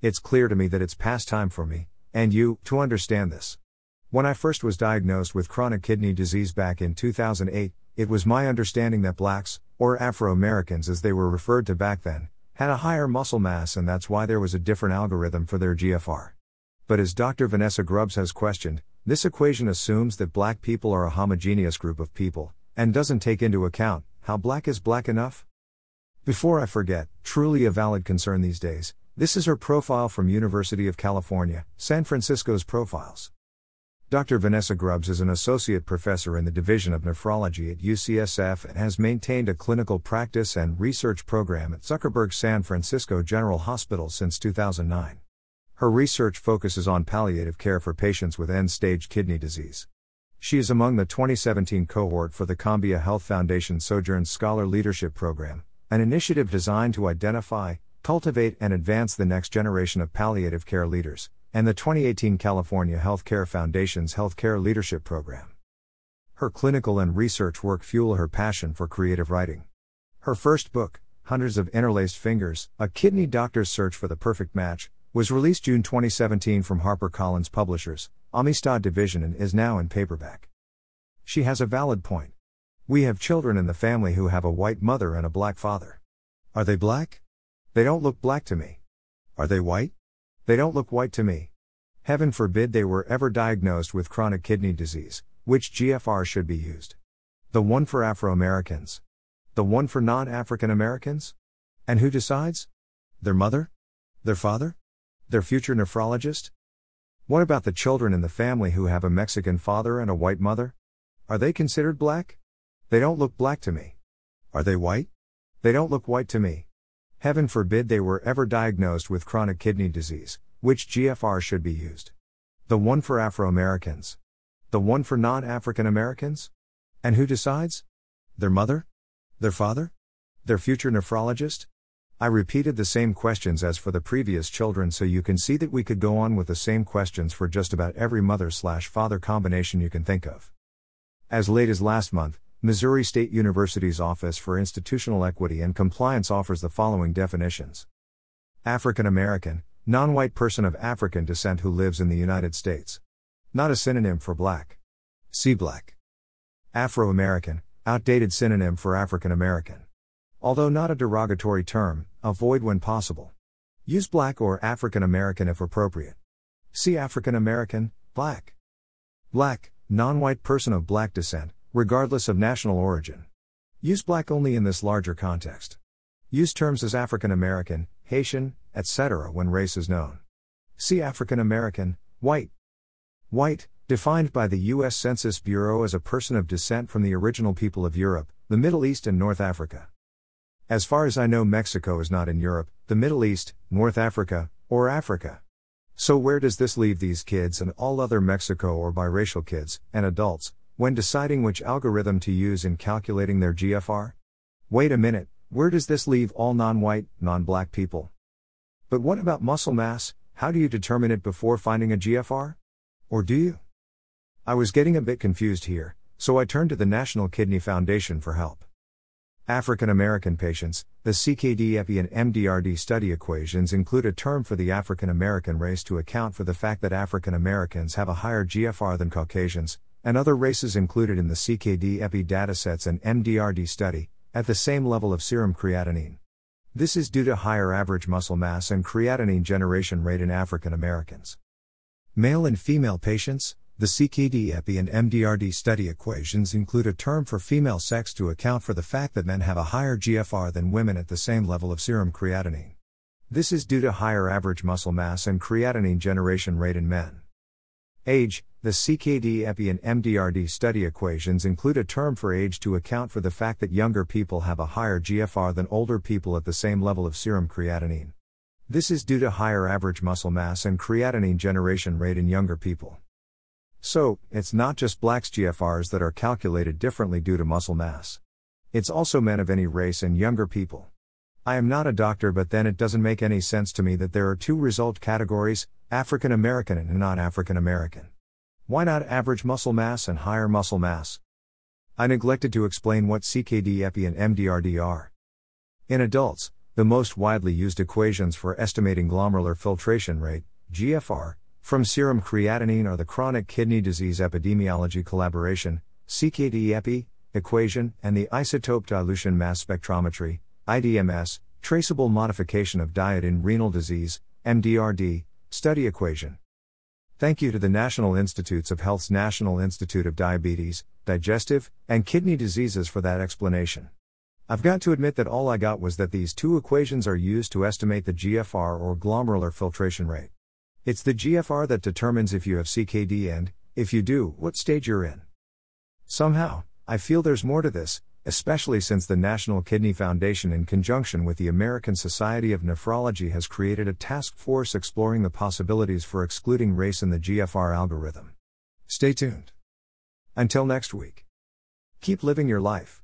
It's clear to me that it's past time for me, and you, to understand this. When I first was diagnosed with chronic kidney disease back in 2008, it was my understanding that blacks, or Afro Americans as they were referred to back then, had a higher muscle mass and that's why there was a different algorithm for their GFR. But as Dr. Vanessa Grubbs has questioned, this equation assumes that black people are a homogeneous group of people, and doesn't take into account how black is black enough? Before I forget, truly a valid concern these days, this is her profile from University of California, San Francisco's profiles. Dr. Vanessa Grubbs is an associate professor in the Division of Nephrology at UCSF and has maintained a clinical practice and research program at Zuckerberg San Francisco General Hospital since 2009. Her research focuses on palliative care for patients with end stage kidney disease. She is among the 2017 cohort for the Cambia Health Foundation Sojourn Scholar Leadership Program, an initiative designed to identify, cultivate, and advance the next generation of palliative care leaders and the 2018 California Healthcare Foundation's Healthcare Leadership Program. Her clinical and research work fuel her passion for creative writing. Her first book, Hundreds of Interlaced Fingers A Kidney Doctor's Search for the Perfect Match, was released June 2017 from HarperCollins Publishers, Amistad Division, and is now in paperback. She has a valid point. We have children in the family who have a white mother and a black father. Are they black? They don't look black to me. Are they white? They don't look white to me. Heaven forbid they were ever diagnosed with chronic kidney disease, which GFR should be used. The one for Afro Americans. The one for non African Americans? And who decides? Their mother? Their father? Their future nephrologist? What about the children in the family who have a Mexican father and a white mother? Are they considered black? They don't look black to me. Are they white? They don't look white to me. Heaven forbid they were ever diagnosed with chronic kidney disease, which GFR should be used. The one for Afro Americans. The one for non African Americans? And who decides? Their mother? Their father? Their future nephrologist? I repeated the same questions as for the previous children so you can see that we could go on with the same questions for just about every mother slash father combination you can think of. As late as last month, Missouri State University's Office for Institutional Equity and Compliance offers the following definitions African American, non white person of African descent who lives in the United States. Not a synonym for black. See black. Afro American, outdated synonym for African American. Although not a derogatory term, avoid when possible. Use black or African American if appropriate. See African American, black. Black, non white person of black descent, regardless of national origin. Use black only in this larger context. Use terms as African American, Haitian, etc. when race is known. See African American, white. White, defined by the U.S. Census Bureau as a person of descent from the original people of Europe, the Middle East, and North Africa. As far as I know, Mexico is not in Europe, the Middle East, North Africa, or Africa. So, where does this leave these kids and all other Mexico or biracial kids, and adults, when deciding which algorithm to use in calculating their GFR? Wait a minute, where does this leave all non white, non black people? But what about muscle mass? How do you determine it before finding a GFR? Or do you? I was getting a bit confused here, so I turned to the National Kidney Foundation for help. African American patients, the CKD EPI and MDRD study equations include a term for the African American race to account for the fact that African Americans have a higher GFR than Caucasians, and other races included in the CKD EPI datasets and MDRD study, at the same level of serum creatinine. This is due to higher average muscle mass and creatinine generation rate in African Americans. Male and female patients, the CKD EPI and MDRD study equations include a term for female sex to account for the fact that men have a higher GFR than women at the same level of serum creatinine. This is due to higher average muscle mass and creatinine generation rate in men. Age, the CKD EPI and MDRD study equations include a term for age to account for the fact that younger people have a higher GFR than older people at the same level of serum creatinine. This is due to higher average muscle mass and creatinine generation rate in younger people. So, it's not just blacks GFRs that are calculated differently due to muscle mass. It's also men of any race and younger people. I am not a doctor, but then it doesn't make any sense to me that there are two result categories African American and non African American. Why not average muscle mass and higher muscle mass? I neglected to explain what CKD EPI and MDRD are. In adults, The most widely used equations for estimating glomerular filtration rate, GFR, from serum creatinine are the Chronic Kidney Disease Epidemiology Collaboration, CKD-EPI, equation, and the Isotope Dilution Mass Spectrometry, IDMS, Traceable Modification of Diet in Renal Disease, MDRD, study equation. Thank you to the National Institutes of Health's National Institute of Diabetes, Digestive, and Kidney Diseases for that explanation. I've got to admit that all I got was that these two equations are used to estimate the GFR or glomerular filtration rate. It's the GFR that determines if you have CKD and, if you do, what stage you're in. Somehow, I feel there's more to this, especially since the National Kidney Foundation, in conjunction with the American Society of Nephrology, has created a task force exploring the possibilities for excluding race in the GFR algorithm. Stay tuned. Until next week. Keep living your life.